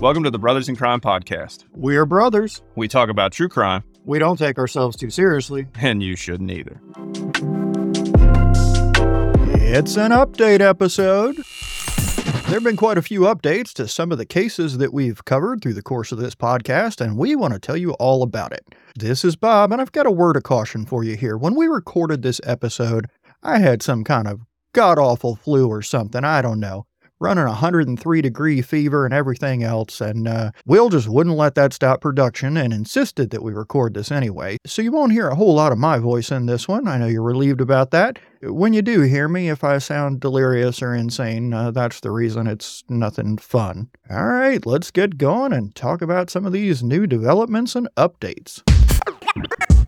Welcome to the Brothers in Crime podcast. We are brothers. We talk about true crime, We don't take ourselves too seriously. and you shouldn't either. It's an update episode. There have been quite a few updates to some of the cases that we've covered through the course of this podcast, and we want to tell you all about it. This is Bob, and I've got a word of caution for you here. When we recorded this episode, I had some kind of god awful flu or something. I don't know. Running 103 degree fever and everything else, and uh, Will just wouldn't let that stop production and insisted that we record this anyway. So you won't hear a whole lot of my voice in this one. I know you're relieved about that. When you do hear me, if I sound delirious or insane, uh, that's the reason it's nothing fun. All right, let's get going and talk about some of these new developments and updates.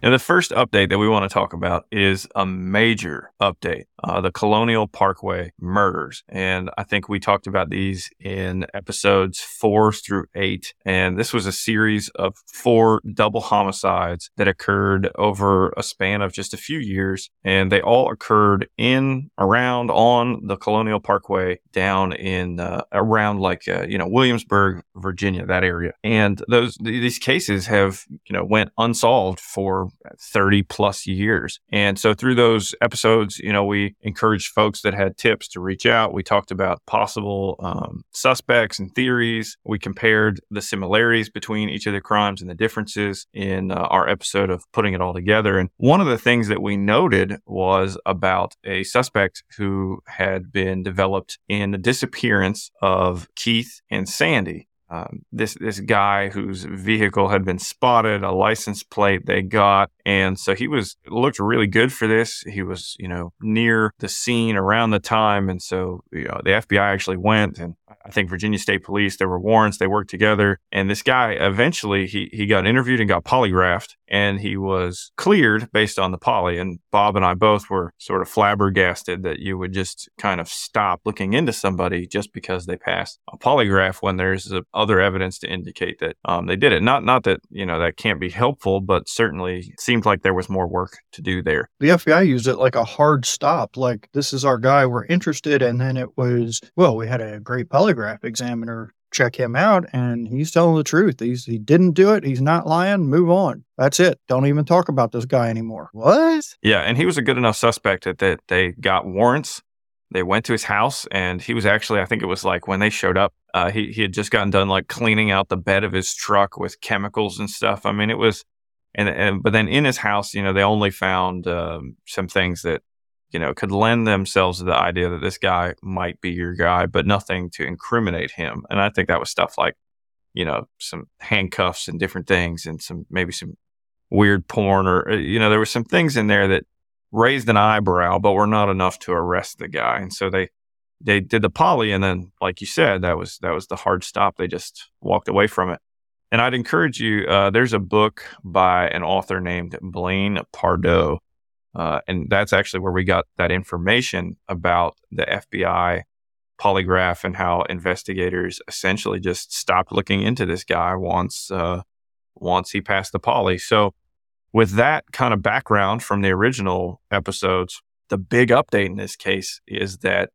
Now, the first update that we want to talk about is a major update uh, the Colonial Parkway murders. And I think we talked about these in episodes four through eight. And this was a series of four double homicides that occurred over a span of just a few years. And they all occurred in, around, on the Colonial Parkway down in, uh, around like, uh, you know, Williamsburg, Virginia, that area. And those, these cases have, you know, went unsolved for 30 plus years. And so through those episodes, you know, we encouraged folks that had tips to reach out. We talked about possible um, suspects and theories. We compared the similarities between each of the crimes and the differences in uh, our episode of putting it all together. And one of the things that we noted was about a suspect who had been developed in the disappearance of Keith and Sandy um, this this guy whose vehicle had been spotted, a license plate they got, and so he was looked really good for this. He was you know near the scene around the time, and so you know the FBI actually went and I think Virginia State Police. There were warrants. They worked together, and this guy eventually he he got interviewed and got polygraphed, and he was cleared based on the poly. And Bob and I both were sort of flabbergasted that you would just kind of stop looking into somebody just because they passed a polygraph when there's other evidence to indicate that um, they did it. Not not that you know that can't be helpful, but certainly seemed like there was more work to do there. The FBI used it like a hard stop, like, this is our guy, we're interested. And then it was, well, we had a great polygraph examiner check him out, and he's telling the truth. He's, he didn't do it. He's not lying. Move on. That's it. Don't even talk about this guy anymore. What? Yeah, and he was a good enough suspect that, that they got warrants. They went to his house, and he was actually, I think it was like when they showed up, uh, he, he had just gotten done like cleaning out the bed of his truck with chemicals and stuff. I mean, it was, and, and but then in his house, you know, they only found um, some things that, you know, could lend themselves to the idea that this guy might be your guy, but nothing to incriminate him. And I think that was stuff like, you know, some handcuffs and different things, and some maybe some weird porn, or uh, you know, there were some things in there that raised an eyebrow, but were not enough to arrest the guy. And so they they did the poly, and then, like you said, that was that was the hard stop. They just walked away from it. And I'd encourage you. Uh, there's a book by an author named Blaine Pardoe, uh, and that's actually where we got that information about the FBI polygraph and how investigators essentially just stopped looking into this guy once uh, once he passed the poly. So, with that kind of background from the original episodes, the big update in this case is that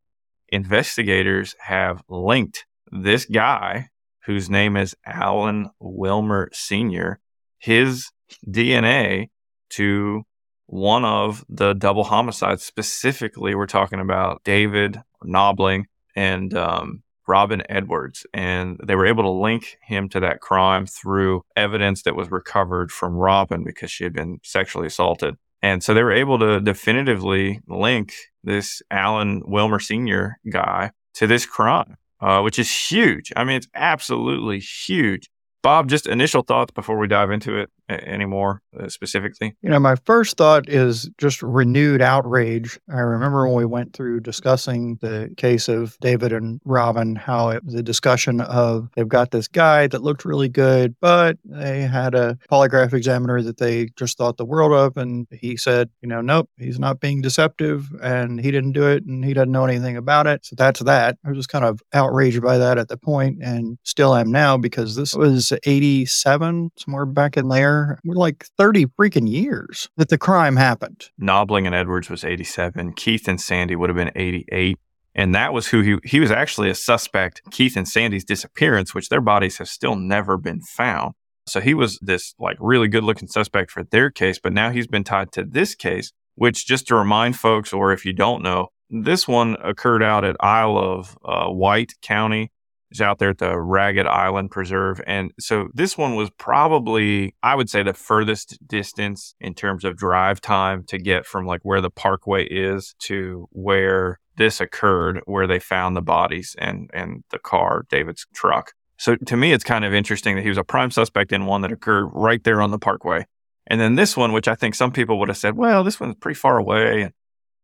investigators have linked this guy, whose name is Alan Wilmer Sr., his DNA to one of the double homicides. Specifically, we're talking about David Knobling and um, Robin Edwards. And they were able to link him to that crime through evidence that was recovered from Robin because she had been sexually assaulted. And so they were able to definitively link this Alan Wilmer Sr. guy to this crime, uh, which is huge. I mean, it's absolutely huge. Bob, just initial thoughts before we dive into it anymore uh, specifically. You know, my first thought is just renewed outrage. I remember when we went through discussing the case of David and Robin, how it, the discussion of they've got this guy that looked really good, but they had a polygraph examiner that they just thought the world of. And he said, you know, nope, he's not being deceptive and he didn't do it and he doesn't know anything about it. So that's that. I was just kind of outraged by that at the point and still am now because this was 87, somewhere back in there. Like 30 freaking years that the crime happened. Knobling and Edwards was 87. Keith and Sandy would have been 88. And that was who he he was actually a suspect Keith and Sandy's disappearance, which their bodies have still never been found. So he was this like really good looking suspect for their case, but now he's been tied to this case, which just to remind folks, or if you don't know, this one occurred out at Isle of uh, Wight County. It's out there at the Ragged Island Preserve. And so this one was probably, I would say, the furthest distance in terms of drive time to get from like where the parkway is to where this occurred, where they found the bodies and, and the car, David's truck. So to me, it's kind of interesting that he was a prime suspect in one that occurred right there on the parkway. And then this one, which I think some people would have said, well, this one's pretty far away. And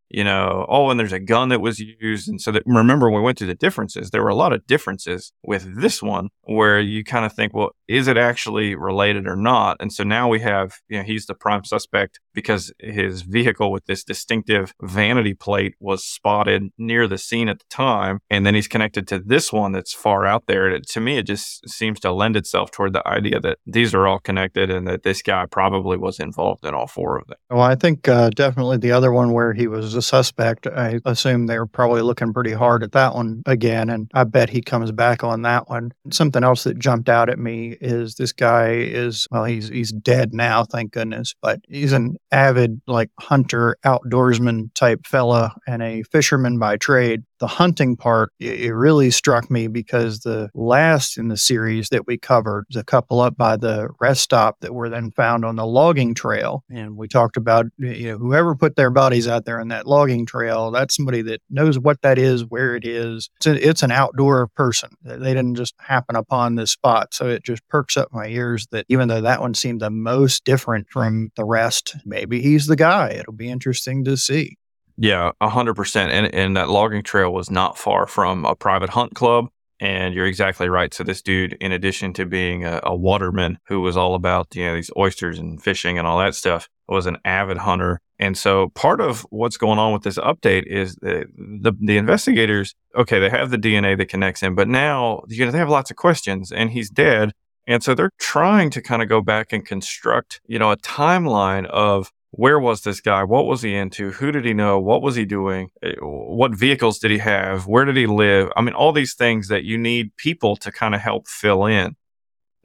you know, oh, and there's a gun that was used. And so that remember when we went through the differences, there were a lot of differences with this one where you kind of think, well, is it actually related or not? And so now we have, you know, he's the prime suspect because his vehicle with this distinctive vanity plate was spotted near the scene at the time. And then he's connected to this one that's far out there. It, to me, it just seems to lend itself toward the idea that these are all connected and that this guy probably was involved in all four of them. Well, I think uh, definitely the other one where he was a suspect. I assume they're probably looking pretty hard at that one again, and I bet he comes back on that one. Something else that jumped out at me is this guy is well, he's he's dead now, thank goodness, but he's an avid like hunter, outdoorsman type fella and a fisherman by trade the hunting part, it really struck me because the last in the series that we covered, the couple up by the rest stop that were then found on the logging trail. And we talked about, you know, whoever put their bodies out there in that logging trail, that's somebody that knows what that is, where it is. It's, a, it's an outdoor person. They didn't just happen upon this spot. So it just perks up my ears that even though that one seemed the most different from the rest, maybe he's the guy. It'll be interesting to see. Yeah, hundred percent. And and that logging trail was not far from a private hunt club. And you're exactly right. So this dude, in addition to being a, a waterman who was all about you know these oysters and fishing and all that stuff, was an avid hunter. And so part of what's going on with this update is the, the, the investigators. Okay, they have the DNA that connects him, but now you know they have lots of questions, and he's dead. And so they're trying to kind of go back and construct, you know, a timeline of where was this guy? What was he into? Who did he know? What was he doing? Eh, what vehicles did he have? Where did he live? I mean, all these things that you need people to kind of help fill in.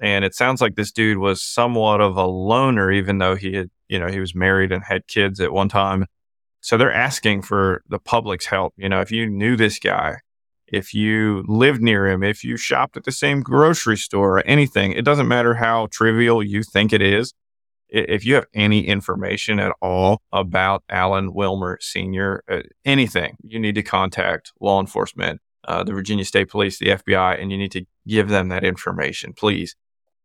And it sounds like this dude was somewhat of a loner, even though he had, you know, he was married and had kids at one time. So they're asking for the public's help. You know, if you knew this guy, if you lived near him, if you shopped at the same grocery store or anything, it doesn't matter how trivial you think it is if you have any information at all about Alan Wilmer Sr., uh, anything, you need to contact law enforcement, uh, the Virginia State Police, the FBI, and you need to give them that information, please.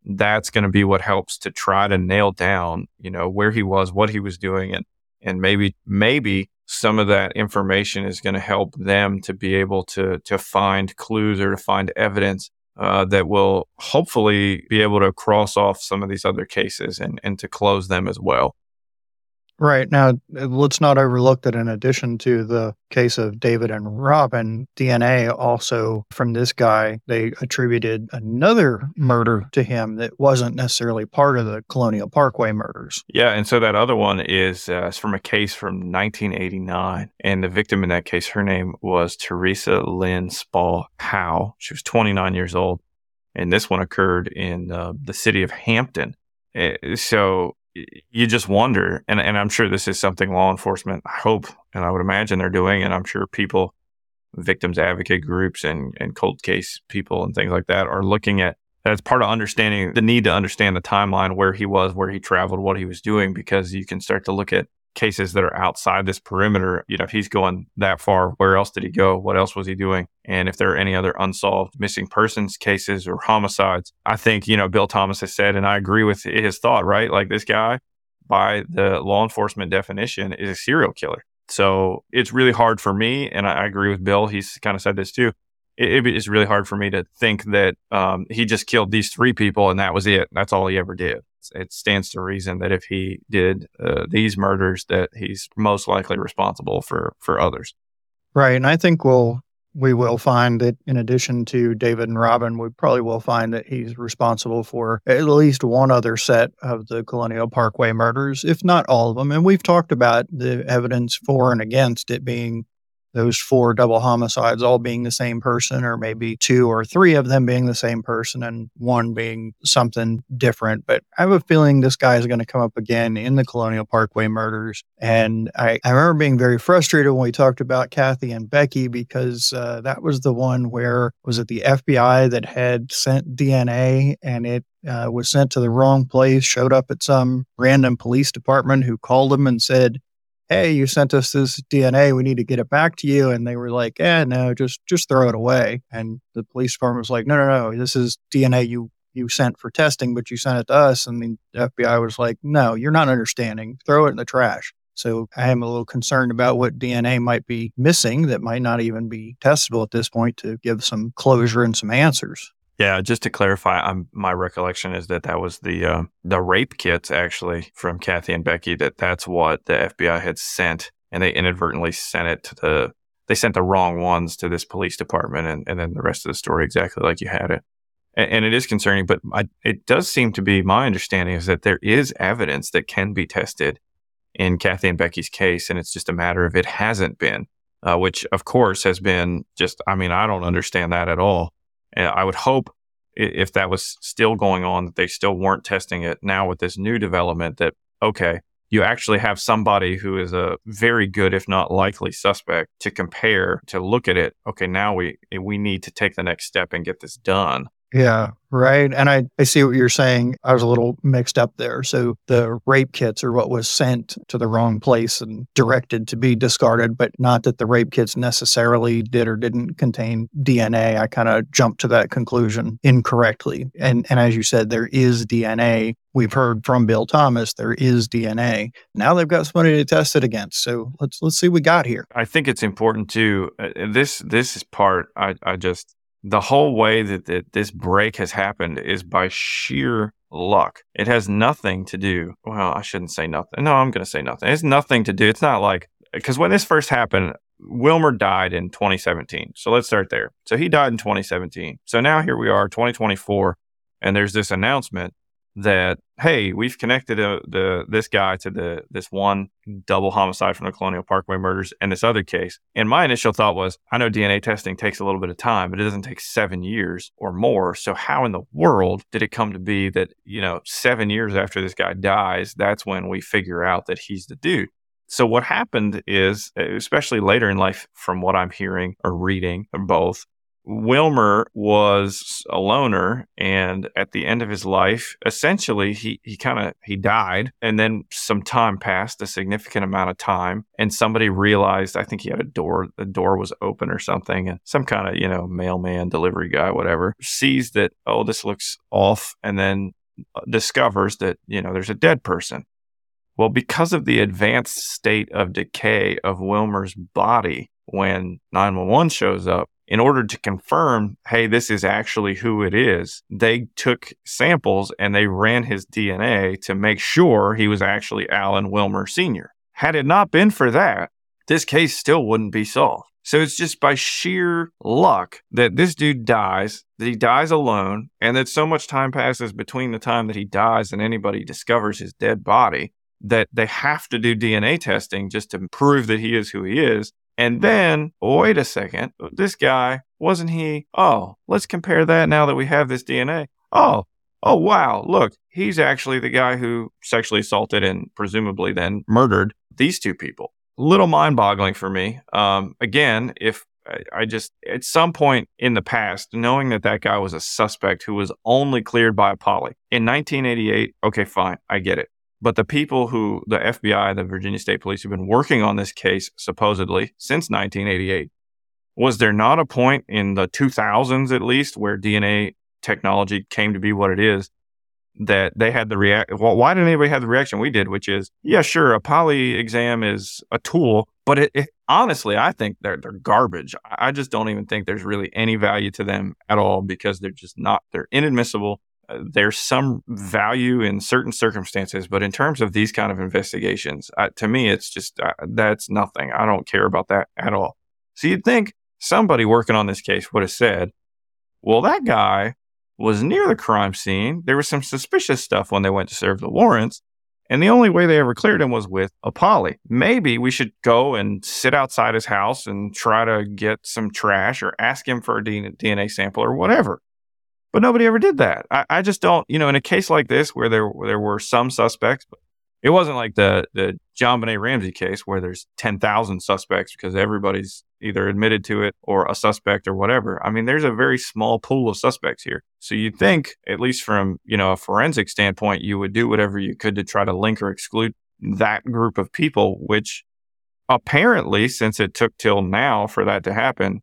That's going to be what helps to try to nail down, you know, where he was, what he was doing, and and maybe maybe some of that information is going to help them to be able to to find clues or to find evidence uh, that will hopefully be able to cross off some of these other cases and, and to close them as well. Right. Now, let's not overlook that in addition to the case of David and Robin, DNA also from this guy, they attributed another murder to him that wasn't necessarily part of the Colonial Parkway murders. Yeah. And so that other one is uh, from a case from 1989. And the victim in that case, her name was Teresa Lynn Spaw Howe. She was 29 years old. And this one occurred in uh, the city of Hampton. Eh, so you just wonder, and, and I'm sure this is something law enforcement, I hope, and I would imagine they're doing, and I'm sure people, victims advocate groups and, and cold case people and things like that are looking at that's part of understanding the need to understand the timeline where he was, where he traveled, what he was doing, because you can start to look at cases that are outside this perimeter, you know, if he's going that far, where else did he go? What else was he doing? And if there are any other unsolved missing persons cases or homicides, I think, you know, Bill Thomas has said, and I agree with his thought, right? Like this guy, by the law enforcement definition, is a serial killer. So it's really hard for me, and I, agree with Bill. He's kind of said this too. It, it is really hard for me to think that um, he just killed these three people and that was it. That's all he ever did it stands to reason that if he did uh, these murders, that he's most likely responsible for for others. Right, and I think we'll we will find that in addition to David and Robin, we probably will find that he's responsible for at least one other set of the Colonial Parkway murders, if not all of them. And we've talked about the evidence for and against it being those four double homicides all being the same person, or maybe two or three of them being the same person and one being something different. But I have a feeling this guy is going to come up again in the Colonial Parkway murders. And I, I remember being very frustrated when we talked about Kathy and Becky because uh, that was the one where was it the FBI that had sent DNA and it uh, was sent to the wrong place, showed up at some random police department who called them and said, Hey, you sent us this DNA. We need to get it back to you. And they were like, Eh, no, just just throw it away. And the police department was like, No, no, no, this is DNA you you sent for testing, but you sent it to us. And the FBI was like, No, you're not understanding. Throw it in the trash. So I am a little concerned about what DNA might be missing that might not even be testable at this point to give some closure and some answers. Yeah, just to clarify, I'm, my recollection is that that was the uh, the rape kits actually from Kathy and Becky. That that's what the FBI had sent, and they inadvertently sent it to the they sent the wrong ones to this police department, and, and then the rest of the story exactly like you had it. And, and it is concerning, but I, it does seem to be my understanding is that there is evidence that can be tested in Kathy and Becky's case, and it's just a matter of it hasn't been, uh, which of course has been just. I mean, I don't understand that at all. I would hope if that was still going on, that they still weren't testing it now with this new development that, okay, you actually have somebody who is a very good, if not likely suspect to compare, to look at it. Okay, now we, we need to take the next step and get this done. Yeah, right. And I, I see what you're saying. I was a little mixed up there. So the rape kits are what was sent to the wrong place and directed to be discarded, but not that the rape kits necessarily did or didn't contain DNA. I kind of jumped to that conclusion incorrectly. And and as you said, there is DNA. We've heard from Bill Thomas there is DNA. Now they've got somebody to test it against. So let's let's see what we got here. I think it's important too. Uh, this this is part I I just the whole way that, that this break has happened is by sheer luck. It has nothing to do. Well, I shouldn't say nothing. No, I'm going to say nothing. It's nothing to do. It's not like because when this first happened, Wilmer died in 2017. So let's start there. So he died in 2017. So now here we are, 2024, and there's this announcement that hey, we've connected uh, the this guy to the this one double homicide from the Colonial Parkway murders and this other case. And my initial thought was, I know DNA testing takes a little bit of time, but it doesn't take seven years or more. So how in the world did it come to be that you know seven years after this guy dies, that's when we figure out that he's the dude? So what happened is, especially later in life, from what I'm hearing or reading, or both, Wilmer was a loner and at the end of his life essentially he he kind of he died and then some time passed a significant amount of time and somebody realized I think he had a door the door was open or something and some kind of you know mailman delivery guy whatever sees that oh this looks off and then uh, discovers that you know there's a dead person. Well because of the advanced state of decay of Wilmer's body when 911 shows up in order to confirm, hey, this is actually who it is, they took samples and they ran his DNA to make sure he was actually Alan Wilmer Sr. Had it not been for that, this case still wouldn't be solved. So it's just by sheer luck that this dude dies, that he dies alone, and that so much time passes between the time that he dies and anybody discovers his dead body that they have to do DNA testing just to prove that he is who he is. And then, wait a second, this guy, wasn't he? Oh, let's compare that now that we have this DNA. Oh, oh, wow, look, he's actually the guy who sexually assaulted and presumably then murdered these two people. Little mind boggling for me. Um, again, if I just, at some point in the past, knowing that that guy was a suspect who was only cleared by a poly in 1988, okay, fine, I get it. But the people who, the FBI, the Virginia State Police, have been working on this case supposedly since 1988, was there not a point in the 2000s at least where DNA technology came to be what it is that they had the react? Well, why didn't anybody have the reaction we did, which is, yeah, sure, a poly exam is a tool, but it, it, honestly, I think they're they're garbage. I just don't even think there's really any value to them at all because they're just not they're inadmissible there's some value in certain circumstances, but in terms of these kind of investigations, uh, to me, it's just uh, that's nothing. I don't care about that at all. So you'd think somebody working on this case would have said, well, that guy was near the crime scene. There was some suspicious stuff when they went to serve the warrants. And the only way they ever cleared him was with a poly. Maybe we should go and sit outside his house and try to get some trash or ask him for a DNA sample or whatever. But nobody ever did that. I, I just don't, you know, in a case like this where there where there were some suspects, but it wasn't like the the JonBenét Ramsey case where there's 10,000 suspects because everybody's either admitted to it or a suspect or whatever. I mean, there's a very small pool of suspects here. So you'd think, at least from, you know, a forensic standpoint, you would do whatever you could to try to link or exclude that group of people, which apparently, since it took till now for that to happen,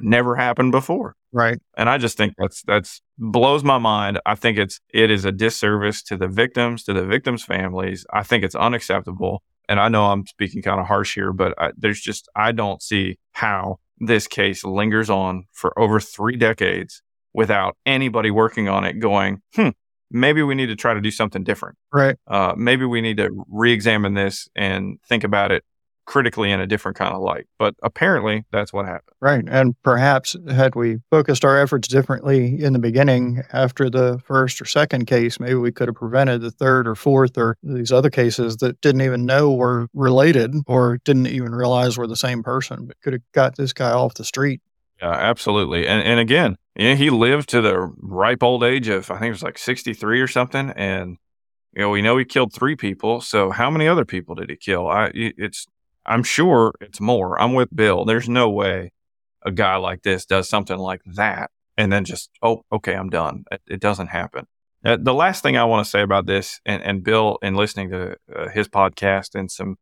never happened before. Right. And I just think that's that's blows my mind. I think it's it is a disservice to the victims, to the victims' families. I think it's unacceptable. And I know I'm speaking kind of harsh here, but I, there's just I don't see how this case lingers on for over three decades without anybody working on it. Going, hmm, maybe we need to try to do something different. Right. Uh, maybe we need to re-examine this and think about it critically in a different kind of light. But apparently that's what happened. Right. And perhaps had we focused our efforts differently in the beginning after the first or second case, maybe we could have prevented the third or fourth or these other cases that didn't even know were related or didn't even realize were the same person, but could have got this guy off the street. Yeah, absolutely. And and again, yeah, he lived to the ripe old age of I think it was like 63 or something and you know, we know he killed three people. So how many other people did he kill? I, it's I'm sure it's more. I'm with Bill. There's no way a guy like this does something like that and then just, oh, okay, I'm done. It, it doesn't happen. Uh, the last thing I want to say about this, and, and Bill, in listening to uh, his podcast and some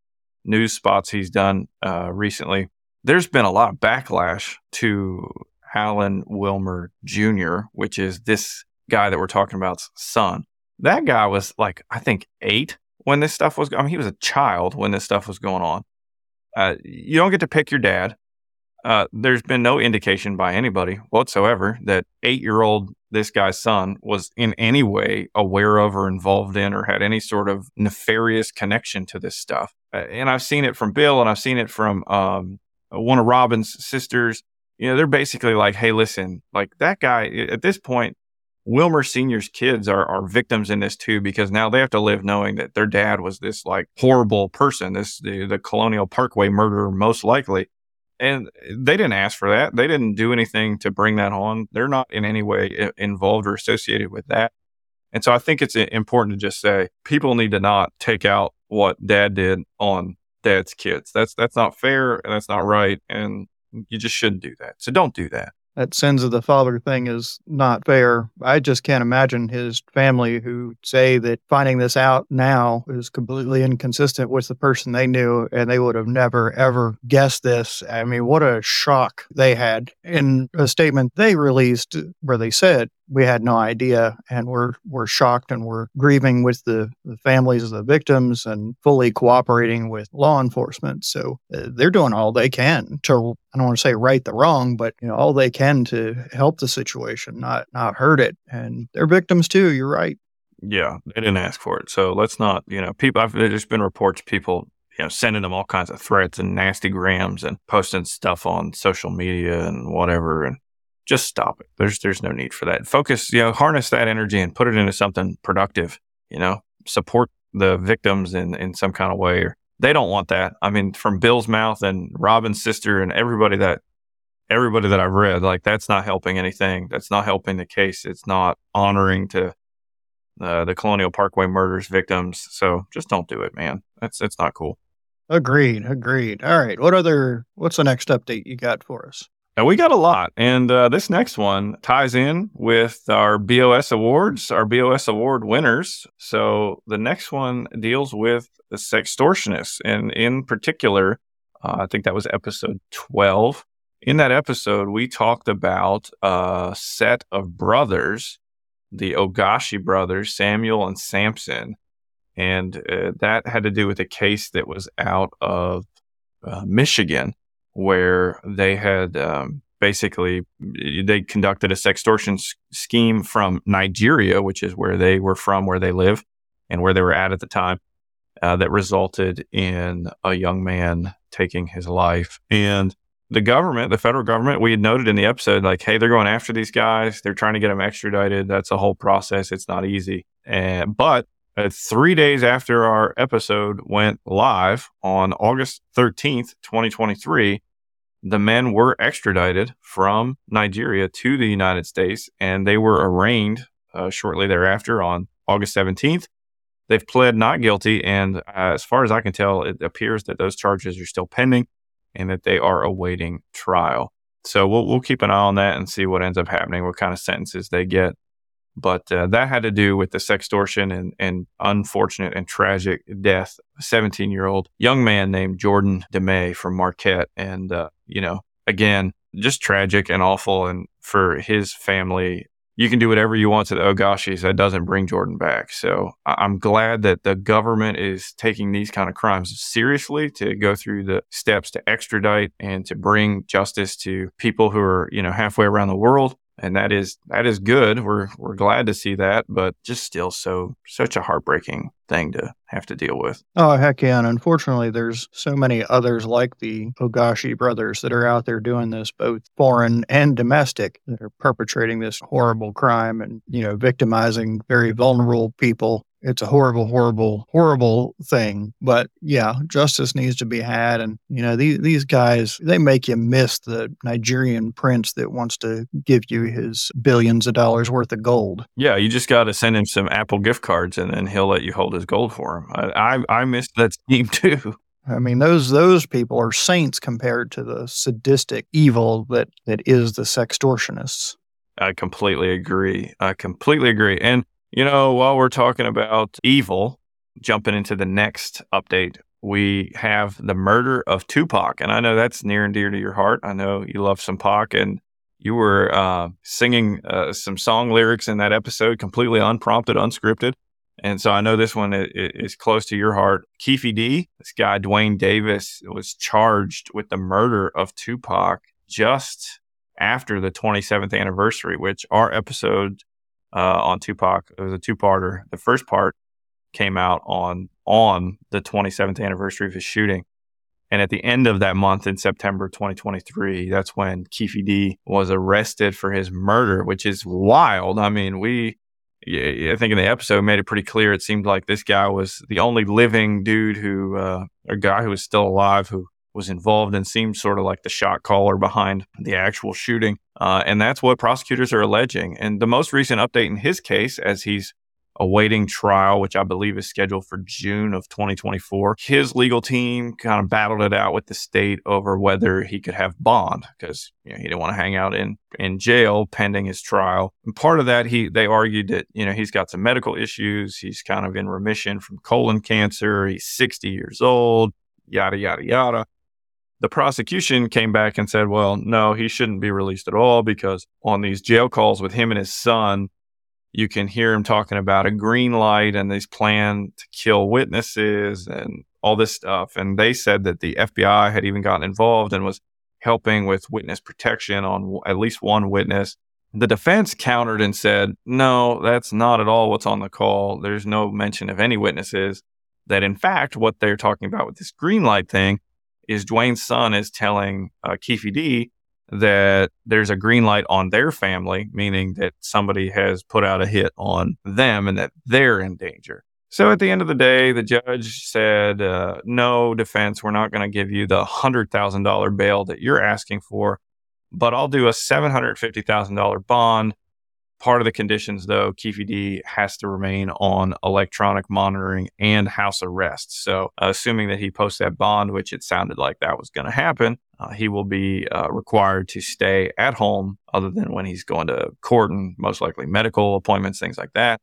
news spots he's done uh, recently, there's been a lot of backlash to Alan Wilmer Jr., which is this guy that we're talking about's son. That guy was like, I think, eight when this stuff was. I mean, he was a child when this stuff was going on. Uh, you don't get to pick your dad. Uh, there's been no indication by anybody whatsoever that eight year old this guy's son was in any way aware of or involved in or had any sort of nefarious connection to this stuff. Uh, and I've seen it from Bill and I've seen it from um, one of Robin's sisters. You know, they're basically like, hey, listen, like that guy at this point, Wilmer Sr.'s kids are, are victims in this too, because now they have to live knowing that their dad was this like horrible person, this the, the Colonial Parkway murderer, most likely. And they didn't ask for that. They didn't do anything to bring that on. They're not in any way uh, involved or associated with that. And so I think it's uh, important to just say people need to not take out what dad did on dad's kids. That's that's not fair and that's not right and you just shouldn't do that. So don't do that that sins of the father thing is not fair. I just can't imagine his family who say that finding this out now is completely inconsistent with the person they knew and they would have never ever guessed this. I mean, what a shock they had in a statement they released where they said we had no idea and we're we're shocked and we're grieving with the, the families of the victims and fully cooperating with law enforcement. So uh, they're doing all they can to I don't want to say right the wrong but you know all they can to help the situation not not hurt it. And they're victims too you're right. Yeah they didn't ask for it. So let's not you know people I've, there's been reports people you know, sending them all kinds of threats and nasty grams and posting stuff on social media and whatever. And just stop it. There's there's no need for that. Focus, you know, harness that energy and put it into something productive. You know, support the victims in in some kind of way. Or they don't want that. I mean, from Bill's mouth and Robin's sister and everybody that everybody that I've read, like that's not helping anything. That's not helping the case. It's not honoring to uh, the Colonial Parkway murders victims. So just don't do it, man. That's that's not cool. Agreed. Agreed. All right. What other? What's the next update you got for us? Now, we got a lot. And uh, this next one ties in with our BOS awards, our BOS award winners. So the next one deals with the sextortionists. And in particular, uh, I think that was episode 12. In that episode, we talked about a set of brothers, the Ogoshi brothers, Samuel and Samson. And uh, that had to do with a case that was out of uh, Michigan where they had um, basically they conducted a sextortion s- scheme from Nigeria, which is where they were from, where they live, and where they were at at the time. Uh, that resulted in a young man taking his life. And the government, the federal government, we had noted in the episode, like, hey, they're going after these guys. They're trying to get them extradited. That's a whole process. It's not easy. And, but Uh, three days after our episode went live on August 13th, 2023, the men were extradited from Nigeria to the United States and they were arraigned uh, shortly thereafter on August 17th. They've pled not guilty, and uh, as far as I can tell, it appears that those charges are still pending and that they are awaiting trial. So we'll we'll keep an eye on that and see what ends up happening, what kind of sentences they get. But uh, that had to do with the sextortion and, and unfortunate and tragic death of a 17 year old young man named Jordan DeMay from Marquette. And, uh, you know, again, just tragic and awful. And for his family, you can do whatever you want to the Ogoshis. That doesn't bring Jordan back. So I'm glad that the government is taking these kind of crimes seriously to go through the steps to extradite and to bring justice to people who are, you know, halfway around the world and that is that is good. We're we're glad to see that, but just still so such a heartbreaking thing to have to deal with. Oh heck yeah! And unfortunately, there's so many others like the Ogoshi brothers that are out there doing this, both foreign and domestic, that are perpetrating this horrible crime and you know victimizing very vulnerable people it's a horrible, horrible, horrible thing. But yeah, justice needs to be had. And, you know, these, these guys, they make you miss the Nigerian prince that wants to give you his billions of dollars worth of gold. Yeah, you just got to send him some Apple gift cards and then he'll let you hold his gold for him. I, I, I missed that scheme too. I mean, those those people are saints compared to the sadistic evil that, that is the sextortionists. I completely agree. I completely agree. And you know, while we're talking about evil, jumping into the next update, we have the murder of Tupac. And I know that's near and dear to your heart. I know you love some Pac and you were uh, singing uh, some song lyrics in that episode, completely unprompted, unscripted. And so I know this one is, close to your heart. Keffe D, this guy, Duane Davis, was charged with the murder of Tupac just after the 27th anniversary, which our episode uh, on Tupac. It was a two-parter. The first part came out on on the 27th anniversary of his shooting. And at the end of that month in September 2023, that's when Keffe D was arrested for his murder, which is wild. I mean, we, I think in the episode made it pretty clear. It seemed like this guy was the only living dude who, uh, a guy who was still alive who was involved and seemed sort of like the shot caller behind the actual shooting. Uh, and that's what prosecutors are alleging. And the most recent update in his case, as he's awaiting trial, which I believe is scheduled for June of 2024. His legal team kind of battled it out with the state over whether he could have bond because you know, he didn't want to hang out in, in jail pending his trial. And part of that, he they argued that you know he's got some medical issues. He's kind of in remission from colon cancer. He's 60 years old. Yada yada yada the prosecution came back and said, well, no, he shouldn't be released at all because on these jail calls with him and his son, you can hear him talking about a green light and this plan to kill witnesses and all this stuff. And they said that the FBI had even gotten involved and was helping with witness protection on at least one witness. The defense countered and said, no, that's not at all what's on the call. There's no mention of any witnesses. That in fact, what they're talking about with this green light thing is Duane's son is telling uh, Keffe D that there's a green light on their family, meaning that somebody has put out a hit on them and that they're in danger. So at the end of the day, the judge said, uh, no defense, we're not going to give you the $100,000 bail that you're asking for, but I'll do a $750,000 bond Part of the conditions, though, Keffe D has to remain on electronic monitoring and house arrest. So, uh, assuming that he posts that bond, which it sounded like that was going to happen, uh, he will be uh, required to stay at home other than when he's going to court and most likely medical appointments, things like that.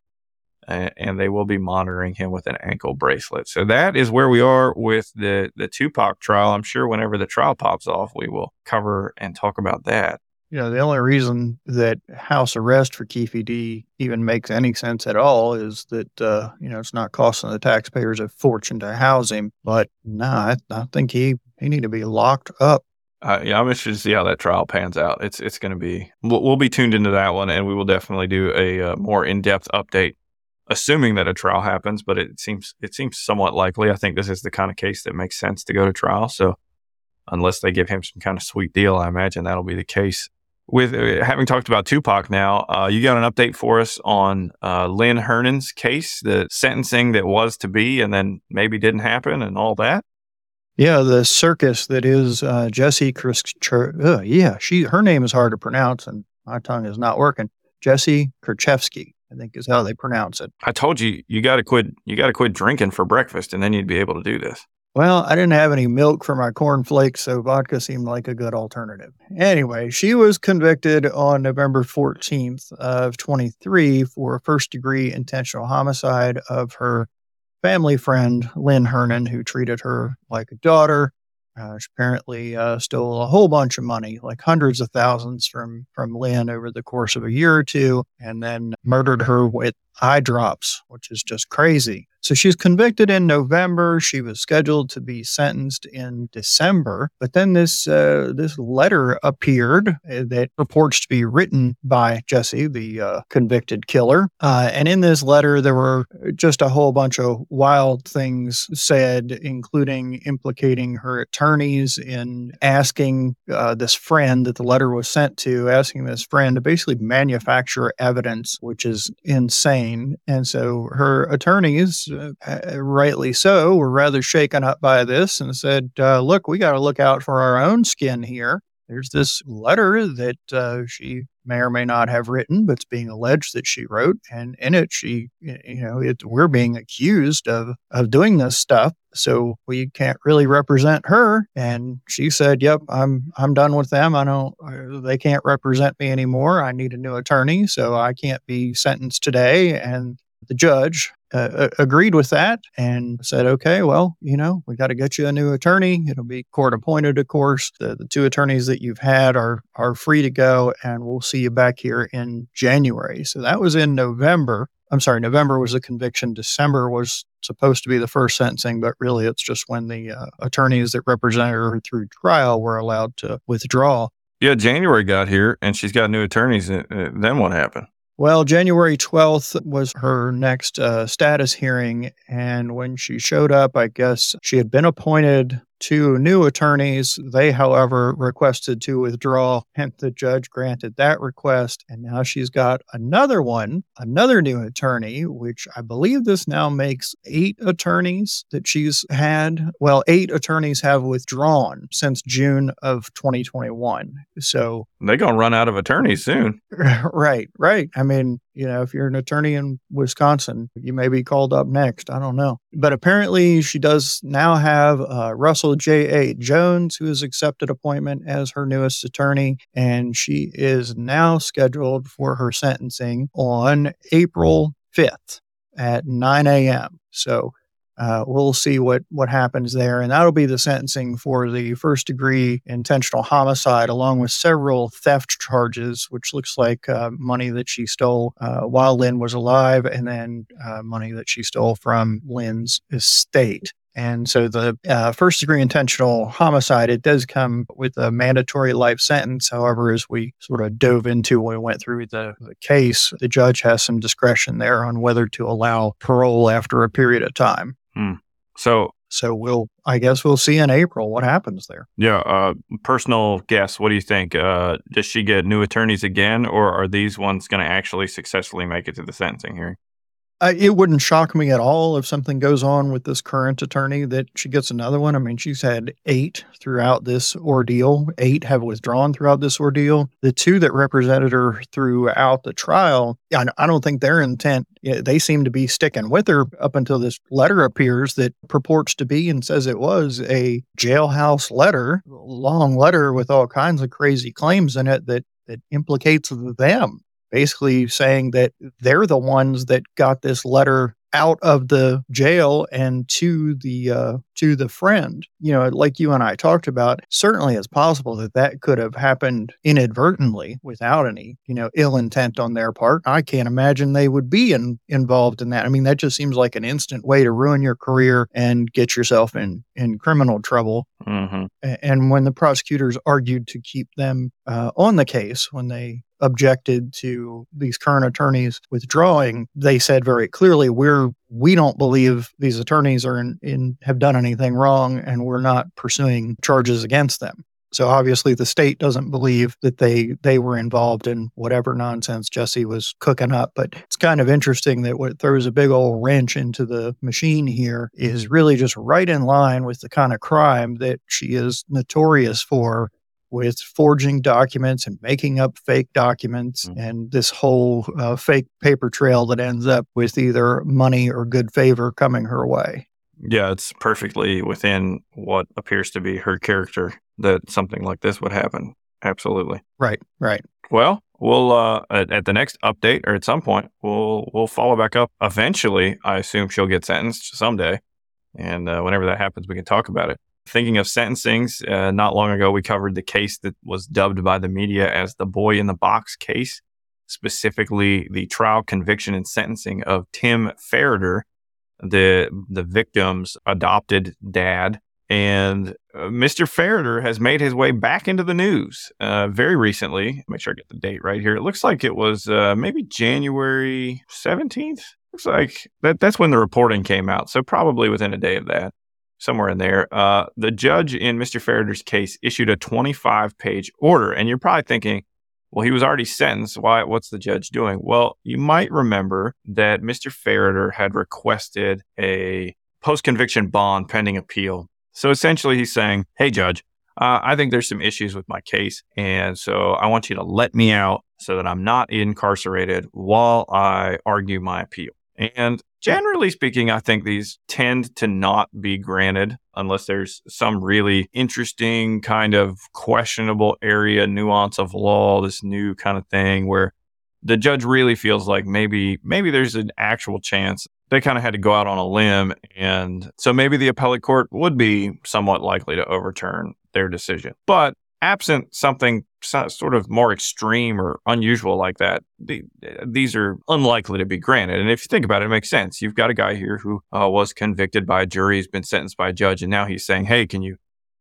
and they will be monitoring him with an ankle bracelet. So that is where we are with the the Tupac trial. I'm sure whenever the trial pops off, we will cover and talk about that. You know, the only reason that house arrest for Keffe D even makes any sense at all is that, uh, you know, it's not costing the taxpayers a fortune to house him. But no, nah, I, I think he, he need to be locked up. Uh, yeah, I'm interested to see how that trial pans out. It's it's going to be we'll, we'll, be tuned into that one, and we will definitely do a uh, more in depth update, assuming that a trial happens. But it seems it seems somewhat likely. I think this is the kind of case that makes sense to go to trial. So unless they give him some kind of sweet deal, I imagine that'll be the case with uh, having talked about Tupac now, uh, you got an update for us on uh, Lynn Hernan's case, the sentencing that was to be and then maybe didn't happen and all that? Yeah, the circus that is uh, Jessie Chris. Uh, yeah, she her name is hard to pronounce, and my tongue is not working. Jessy Kurczewski, I think, is how they pronounce it. I told you you got to quit. You got to quit drinking for breakfast, and then you'd be able to do this. Well, I didn't have any milk for my cornflakes, so vodka seemed like a good alternative. Anyway, she was convicted on November 14th of 23 for first degree intentional homicide of her family friend, Lynn Hernan, who treated her like a daughter. Uh, she apparently uh, stole a whole bunch of money, like hundreds of thousands from from Lynn over the course of a year or two, and then murdered her with eye drops, which is just crazy. So she's convicted in November. She was scheduled to be sentenced in December, but then this uh, this letter appeared uh, that purports to be written by Jessy, the uh, convicted killer. Uh, and in this letter, there were just a whole bunch of wild things said, including implicating her attorneys in asking uh, this friend that the letter was sent to, asking this friend to basically manufacture evidence, which is insane. And so her attorneys uh, rightly so, were rather shaken up by this and said, uh, look, we got to look out for our own skin here. There's this letter that uh, she may or may not have written, but it's being alleged that she wrote. And in it, she, you know, it, we're being accused of, of doing this stuff. So we can't really represent her. And she said, yep, I'm, I'm done with them. I don't, uh, they can't represent me anymore. I need a new attorney. So I can't be sentenced today. And the judge uh, agreed with that and said, okay, well, you know, we got to get you a new attorney. It'll be court appointed, of course. The, the two attorneys that you've had are, are free to go, and we'll see you back here in January. So that was in November. I'm sorry, November was the conviction. December was supposed to be the first sentencing, but really it's just when the uh, attorneys that represented her through trial were allowed to withdraw. Yeah, January got here and she's got new attorneys. Uh, then what happened? Well, January 12th was her next uh, status hearing. And when she showed up, I guess she had been appointed two new attorneys. They, however, requested to withdraw, and the judge granted that request. And now she's got another one, another new attorney, which I believe this now makes eight attorneys that she's had. Well, eight attorneys have withdrawn since June of 2021. So they're going to run out of attorneys soon. right, right. I mean, you know, if you're an attorney in Wisconsin, you may be called up next. I don't know. But apparently, she does now have uh, Russell J.A. Jones, who has accepted appointment as her newest attorney. And she is now scheduled for her sentencing on April 5th at 9 a.m. So uh, we'll see what what happens there, and that'll be the sentencing for the first degree intentional homicide, along with several theft charges, which looks like uh, money that she stole uh, while Lynn was alive, and then uh, money that she stole from Lynn's estate. And so the uh, first degree intentional homicide, it does come with a mandatory life sentence. However, as we sort of dove into when we went through the, the case, the judge has some discretion there on whether to allow parole after a period of time. Hmm. So, so we'll, I guess we'll see in April what happens there. Yeah. Uh, personal guess. What do you think? Uh, does she get new attorneys again, or are these ones going to actually successfully make it to the sentencing hearing? It wouldn't shock me at all if something goes on with this current attorney that she gets another one. I mean, she's had eight throughout this ordeal. Eight have withdrawn throughout this ordeal. The two that represented her throughout the trial, I don't think their intent, they seem to be sticking with her up until this letter appears that purports to be and says it was a jailhouse letter, long letter with all kinds of crazy claims in it that that implicates them basically saying that they're the ones that got this letter out of the jail and to the uh, to the friend. You know like you and i talked about certainly it's possible that that could have happened inadvertently without any you know ill intent on their part. I can't imagine they would be in, involved in that. I mean that just seems like an instant way to ruin your career and get yourself in in criminal trouble. Mm-hmm. and when the prosecutors argued to keep them uh, on the case when they objected to these current attorneys withdrawing, they said very clearly, we're we don't believe these attorneys are in, in have done anything wrong and we're not pursuing charges against them. So obviously the state doesn't believe that they they were involved in whatever nonsense Jessy was cooking up. But it's kind of interesting that what throws a big old wrench into the machine here is really just right in line with the kind of crime that she is notorious for with forging documents and making up fake documents mm-hmm. and this whole uh, fake paper trail that ends up with either money or good favor coming her way. Yeah, it's perfectly within what appears to be her character that something like this would happen. Absolutely. Right, right. Well, we'll uh, at, at, the next update or at some point we'll we'll follow back up. Eventually, I assume she'll get sentenced someday, and uh, whenever that happens, we can talk about it. Thinking of sentencings, uh, not long ago we covered the case that was dubbed by the media as the "boy in the box" case, specifically the trial, conviction, and sentencing of Tim Ferriter, the the victim's adopted dad and uh, Mr. Ferriter has made his way back into the news uh, very recently. Make sure I get the date right here. It looks like it was uh, maybe January 17th. Looks like that, that's when the reporting came out. So, probably within a day of that, somewhere in there. Uh, the judge in Mr. Ferriter's case issued a 25 page order. And you're probably thinking, well, he was already sentenced. Why? What's the judge doing? Well, you might remember that Mr. Ferriter had requested a post conviction bond pending appeal so essentially, he's saying, Hey, judge, uh, I think there's some issues with my case. And so I want you to let me out so that I'm not incarcerated while I argue my appeal. And generally speaking, I think these tend to not be granted unless there's some really interesting kind of questionable area, nuance of law, this new kind of thing where the judge really feels like maybe maybe there's an actual chance they kind of had to go out on a limb and so maybe the appellate court would be somewhat likely to overturn their decision. But absent something sort of more extreme or unusual like that the, these are unlikely to be granted. And if you think about it it makes sense. You've got a guy here who uh, was convicted by a jury. He's been sentenced by a judge. And now he's saying hey can you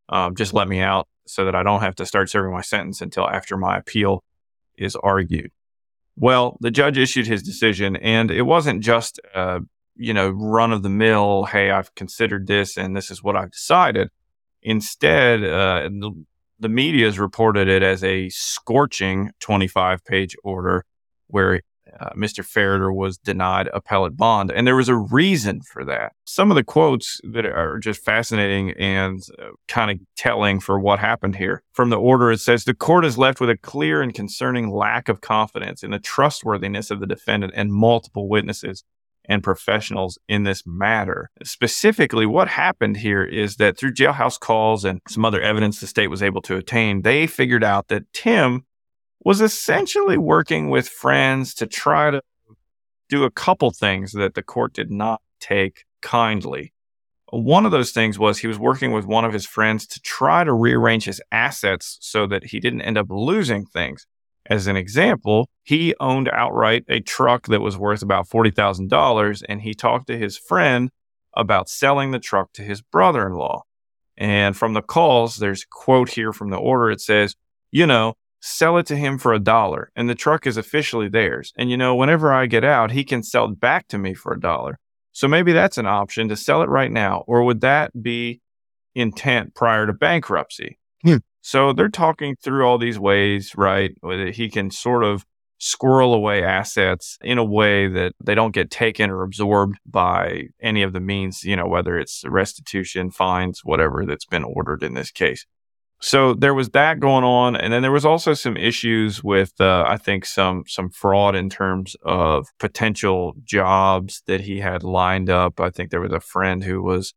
um, just let me out so that i don't have to start serving my sentence until after my appeal is argued? Well, the judge issued his decision, and it wasn't just, uh, you know, run of the mill, hey, I've considered this and this is what I've decided. Instead, uh, the, media has reported it as a scorching 25 page order where uh, Mr. Ferriter was denied appellate bond. And there was a reason for that. Some of the quotes that are just fascinating and uh, kind of telling for what happened here. From the order, it says the court is left with a clear and concerning lack of confidence in the trustworthiness of the defendant and multiple witnesses and professionals in this matter. Specifically, what happened here is that through jailhouse calls and some other evidence the state was able to obtain, they figured out that Tim was essentially working with friends to try to do a couple things that the court did not take kindly. One of those things was he was working with one of his friends to try to rearrange his assets so that he didn't end up losing things. As an example, he owned outright a truck that was worth about $40,000 and he talked to his friend about selling the truck to his brother in law. And from the calls, there's quote here from the order. It says, you know, sell it to him for a dollar and the truck is officially theirs. And you know, whenever I get out, he can sell it back to me for a dollar. So maybe that's an option to sell it right now. Or would that be intent prior to bankruptcy? Hmm. So they're talking through all these ways, right? That he can sort of squirrel away assets in a way that they don't get taken or absorbed by any of the means, you know, whether it's restitution, fines, whatever that's been ordered in this case. So there was that going on, and then there was also some issues with, uh, I think, some some fraud in terms of potential jobs that he had lined up. I think there was a friend who was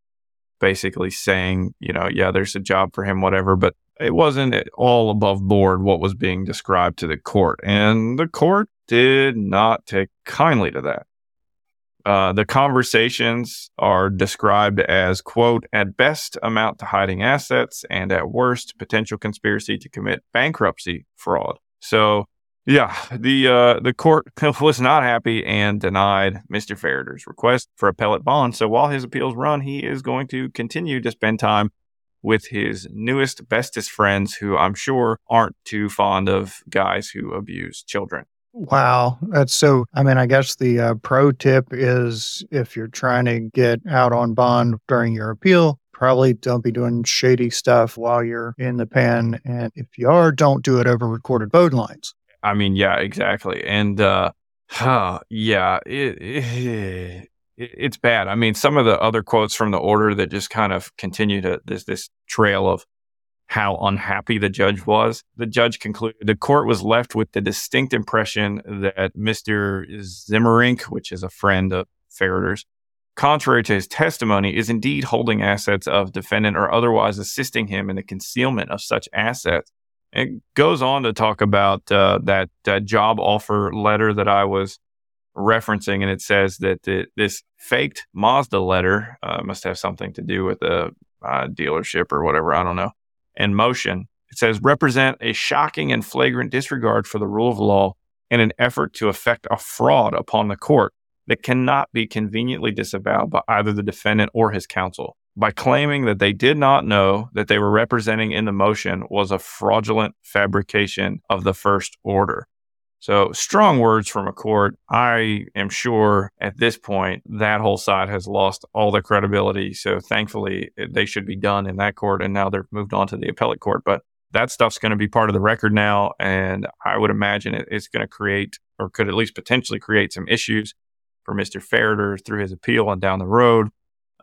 basically saying, you know, yeah, there's a job for him, whatever, but it wasn't all above board what was being described to the court, and the court did not take kindly to that. Uh, the conversations are described as, quote, at best amount to hiding assets and at worst potential conspiracy to commit bankruptcy fraud. So, yeah, the uh, the court was not happy and denied Mr. Ferriter's request for appellate bond. So while his appeals run, he is going to continue to spend time with his newest, bestest friends, who I'm sure aren't too fond of guys who abuse children. Wow. That's so. I mean, I guess the uh, pro tip is if you're trying to get out on bond during your appeal, probably don't be doing shady stuff while you're in the pen. And if you are, don't do it over recorded phone lines. I mean, yeah, exactly. And, uh, huh, yeah, it, it, it's bad. I mean, some of the other quotes from the order that just kind of continue to this, this trail of how unhappy the judge was. The judge concluded the court was left with the distinct impression that Mr. Zimmerink, which is a friend of Ferriter's, contrary to his testimony, is indeed holding assets of defendant or otherwise assisting him in the concealment of such assets. It goes on to talk about uh, that, that job offer letter that I was referencing, and it says that the, this faked Mazda letter uh, must have something to do with a uh, dealership or whatever. I don't know and motion. It says represent a shocking and flagrant disregard for the rule of law in an effort to effect a fraud upon the court that cannot be conveniently disavowed by either the defendant or his counsel by claiming that they did not know that they were representing in the motion was a fraudulent fabrication of the first order. So strong words from a court. I am sure at this point that whole side has lost all their credibility. So thankfully eh, they should be done in that court and now they've moved on to the appellate court. But that stuff's going to be part of the record now. And I would imagine it's going to create or could at least potentially create some issues for Mr. Ferriter through his appeal and down the road.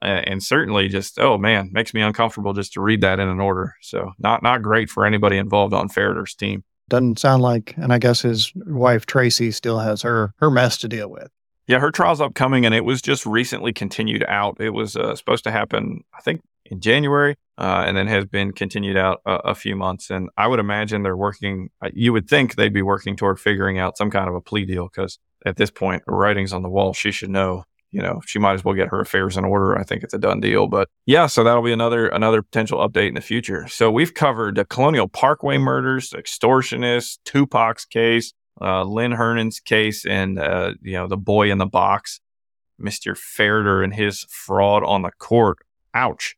and certainly just, oh man, makes me uncomfortable just to read that in an order. So not, not great for anybody involved on Ferriter's team. Doesn't sound like, and I guess his wife Tracy still has her her mess to deal with. Yeah, her trial's upcoming, and it was just recently continued out. It was uh, supposed to happen, I think, in January, uh, and then has been continued out a, a, few months. And I would imagine they're working. Uh, you would think they'd be working toward figuring out some kind of a plea deal because at this point, writing's on the wall. She should know you know, she might as well get her affairs in order. I think it's a done deal. But yeah, so that'll be another another potential update in the future. So we've covered the Colonial Parkway murders, extortionists, Tupac's case, uh, Lynn Hernan's case, and uh, you know the boy in the box, Mister Ferriter and his fraud on the court. Ouch.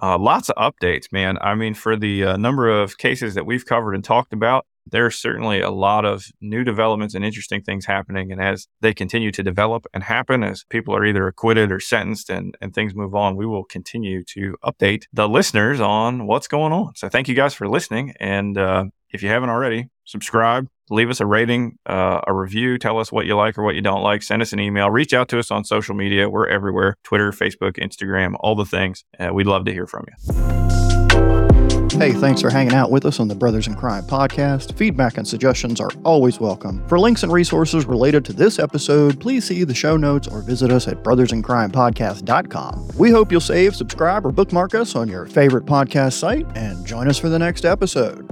Uh, lots of updates, man. I mean, for the uh, number of cases that we've covered and talked about, there's certainly a lot of new developments and interesting things happening. And as they continue to develop and happen, as people are either acquitted or sentenced and, and things move on, we will continue to update the listeners on what's going on. So thank you guys for listening. And uh, if you haven't already, subscribe, leave us a rating, uh, a review, tell us what you like or what you don't like, send us an email, reach out to us on social media. We're everywhere Twitter, Facebook, Instagram, all the things. Uh, we'd love to hear from you. Hey, thanks for hanging out with us on the Brothers in Crime podcast. Feedback and suggestions are always welcome. For links and resources related to this episode, please see the show notes or visit us at brothersincrimepodcast.com. We hope you'll save, subscribe, or bookmark us on your favorite podcast site and join us for the next episode.